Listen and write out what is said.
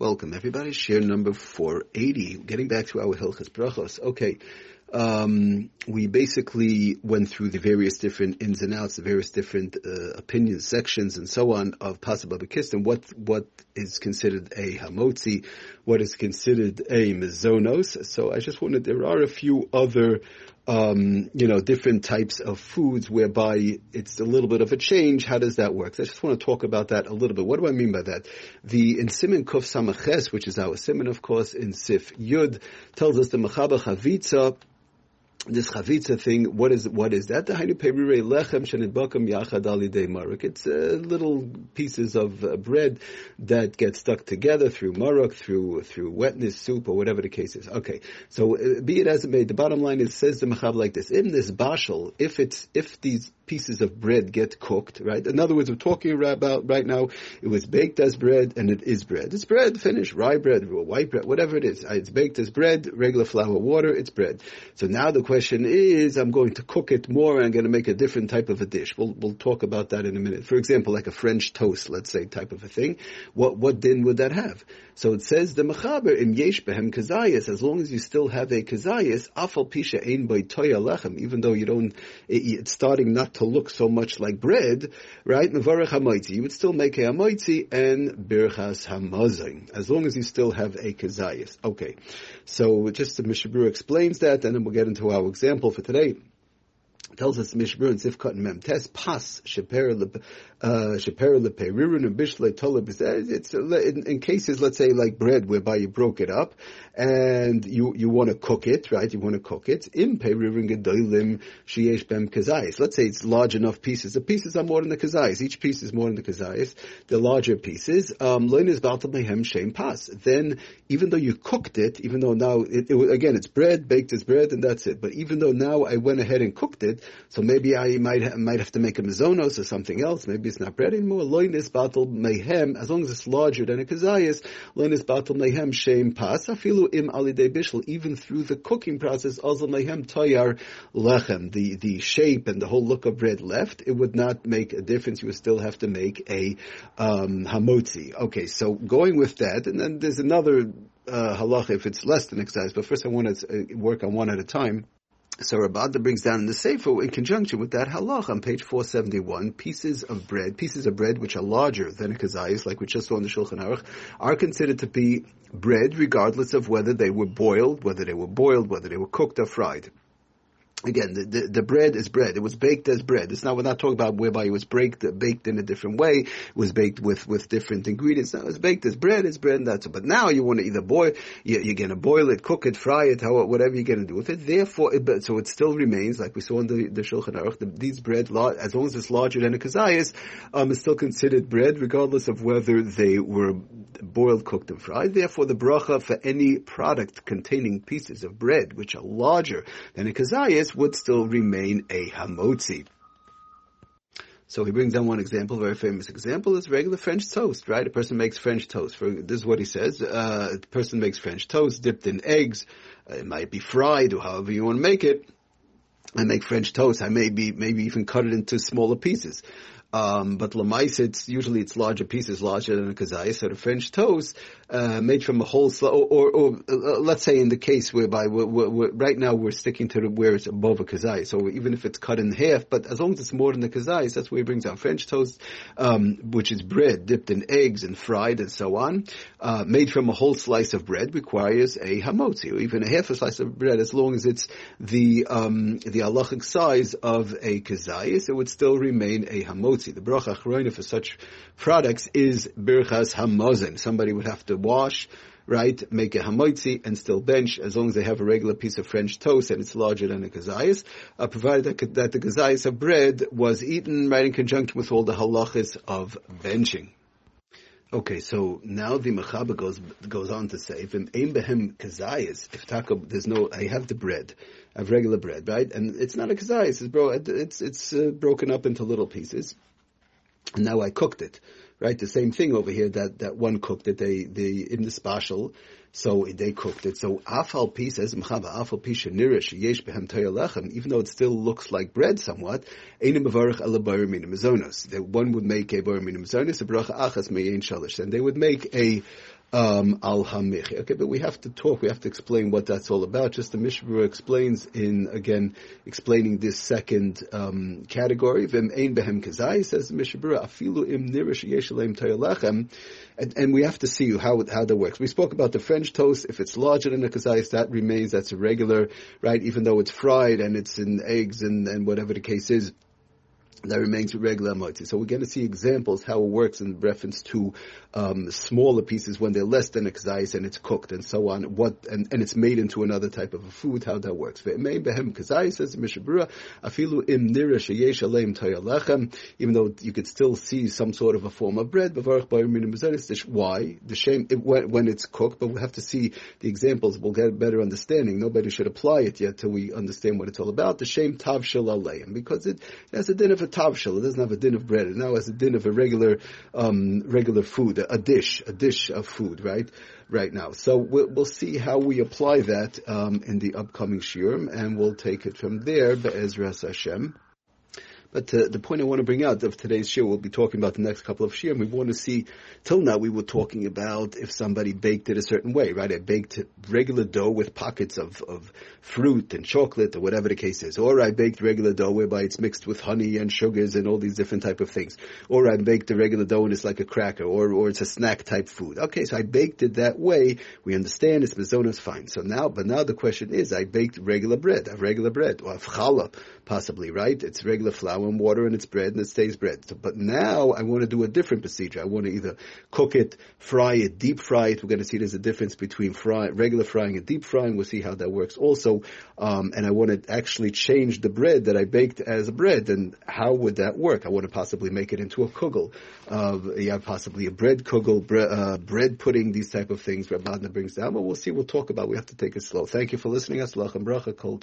Welcome everybody. Share number 480. Getting back to our Hilchas Brachos. Okay. Um, we basically went through the various different ins and outs, the various different uh, opinions, sections, and so on of Pasuk Babakist, and what what is considered a hamotzi, what is considered a mezonos. So I just wanted there are a few other um, you know, different types of foods whereby it's a little bit of a change. How does that work? I just want to talk about that a little bit. What do I mean by that? The in Siman Kuf Samaches, which is our Siman, of course, in Sif Yud, tells us the Mechaba Chavitza this chavitza thing, what is what is that? The hainu perire lechem shenidbakam yachad alidei maruk. It's uh, little pieces of uh, bread that get stuck together through maruk, through through wetness, soup, or whatever the case is. Okay, so uh, be it as it may, the bottom line is says the machab like this: in this bashal, if it's if these pieces of bread get cooked, right? In other words, we're talking about right now, it was baked as bread and it is bread. It's bread, finished, rye bread, white bread, whatever it is. Uh, it's baked as bread, regular flour, water, it's bread. So now the question is, I'm going to cook it more and I'm going to make a different type of a dish. We'll, we'll talk about that in a minute. For example, like a French toast, let's say, type of a thing. What, what din would that have? So it says the mechaber im yesh behem kazayas, as long as you still have a kazayas, afal pisha ein by toya lechem, even though you don't, it, it's starting not to look so much like bread, right? Nevarech hamaitzi, you would still make a hamaitzi and birchas hamazin, as long as you still have a kazayas. Okay. So just the Mishabur explains that, and then we'll get into our example for today tells us Mishmur and Sifkat and Memtes pas sheper sheper leperirun and bishle tolib. It's in, in cases, let's say like bread, whereby you broke it up and you you want to cook it, right? You want to cook it in perirun gedolim sheyesh bem kazayis. Let's say it's large enough pieces. The pieces are more than the kazayis. Each piece is more than the kazayis. The larger pieces, um, loin is mehem shem pas. Then even though you cooked it, even though now it, it, again it's bread baked as bread and that's it. But even though now I went ahead and cooked it so maybe I might might have to make a mizonos or something else. Maybe it's not bread anymore. Loinis battle mehem, as long as it's larger than a kazayas, loinis battle mehem shem pas afilu im alidei bishul. Even through the cooking process, also mehem toyar lechem. The the shape and the whole look of bread left, it would not make a difference. You would still have to make a um, hamotzi. Okay, so going with that, and then there's another uh, halacha if it's less than kazayis. But first, I want to uh, work on one at a time. So Rabada brings down in the Sefer, in conjunction with that halach on page 471, pieces of bread, pieces of bread which are larger than a kazayis, like we just saw in the Shulchan Aruch, are considered to be bread regardless of whether they were boiled, whether they were boiled, whether they were cooked or fried again, the, the, the, bread is bread. It was baked as bread. It's not, we're not talking about whereby it was baked, baked in a different way. It was baked with, with different ingredients. No, it was baked as bread, it's bread, and that's it. But now you want to either boil, you, are going to boil it, cook it, fry it, how, whatever you're going to do with it. Therefore, it, so it still remains, like we saw in the, the Shulchan Aruch, the, these bread, as long as it's larger than a kazayas, um, it's still considered bread, regardless of whether they were boiled, cooked, and fried. Therefore, the bracha for any product containing pieces of bread, which are larger than a kazayas, would still remain a hamotzi. So he brings down one example, very famous example, is regular French toast, right? A person makes French toast. For, this is what he says. Uh, a person makes French toast dipped in eggs. Uh, it might be fried or however you want to make it. I make French toast. I may be, maybe even cut it into smaller pieces. Um, but lamais, it's usually it's larger pieces, larger than a kazai. So the French toast uh, made from a whole, sl- or, or, or uh, let's say in the case whereby we're, we're, we're, right now we're sticking to the, where it's above a kazai. So even if it's cut in half, but as long as it's more than the kazai, that's where he brings out French toast, um, which is bread dipped in eggs and fried and so on, uh, made from a whole slice of bread requires a hamotzi, or even a half a slice of bread, as long as it's the um, the halachic size of a kazai, it would still remain a hamotzi. The bracha achroina for such products is birchas hamazin. Somebody would have to wash, right, make a hamotzi and still bench as long as they have a regular piece of French toast and it's larger than a kazayas, uh, provided that, that the kazayas of bread was eaten right in conjunction with all the halachas of benching. Okay, so now the Mechaba goes goes on to say, if aim behem kazayas, if taka, there's no, I have the bread, I have regular bread, right, and it's not a kazayas, it's bro, it's it's uh, broken up into little pieces, and now I cooked it, right? The same thing over here that that one cooked it, they they in the special, so they cooked it. So afal pi says mchava afal pi shenirish yesh behem lechem, even though it still looks like bread somewhat. Einim mevarich ala minim That one would make a bar minim mazonos a bracha achas meyin shalish, and they would make a um, al hamichi. Okay, but we have to talk. We have to explain what that's all about. Just the Mishnah explains in again explaining this second um, category. V'em ein behem kazai says the Mishnah afilu im nirish yeshalem tayalachem, and we have to see how how that works. We spoke about the French toast. If it's larger than a kazais, that remains that's a regular, right? Even though it's fried and it's in eggs and and whatever the case is that remains regular moti. So we're going to see examples how it works in reference to um, smaller pieces when they're less than a kazais and it's cooked and so on. What and, and it's made into another type of a food. How that works. afilu. Even though you could still see some sort of a form of bread. Why the shame it, when, when it's cooked? But we have to see the examples. We'll get a better understanding. Nobody should apply it yet till we understand what it's all about. The shame tav because it has a din of a tavshel. It doesn't have a din of bread. It now has a din of a regular, um, regular food, a, a, dish, a dish of food, right? Right now. So we'll, we'll see how we apply that, um, in the upcoming shiurim, and we'll take it from there, Be'ezras Hashem. But uh, the point I want to bring out of today's show, we'll be talking about the next couple of shiur. And we want to see, till now we were talking about if somebody baked it a certain way, right? I baked regular dough with pockets of, of fruit and chocolate or whatever the case is. Or I baked regular dough whereby it's mixed with honey and sugars and all these different type of things. Or I baked the regular dough and it's like a cracker or, or it's a snack type food. Okay, so I baked it that way. We understand it's is fine. So now, but now the question is, I baked regular bread, have regular bread, or have challah, possibly, right? It's regular flour and water and it's bread and it stays bread. So, but now I want to do a different procedure. I want to either cook it, fry it, deep fry it. We're going to see there's a difference between fry, regular frying and deep frying. We'll see how that works also. Um, and I want to actually change the bread that I baked as a bread. And how would that work? I want to possibly make it into a kugel. Uh, yeah, possibly a bread kugel, bre- uh, bread pudding, these type of things. Rabbanah brings down, but we'll see. We'll talk about. We have to take it slow. Thank you for listening. Aslach and bracha, kol.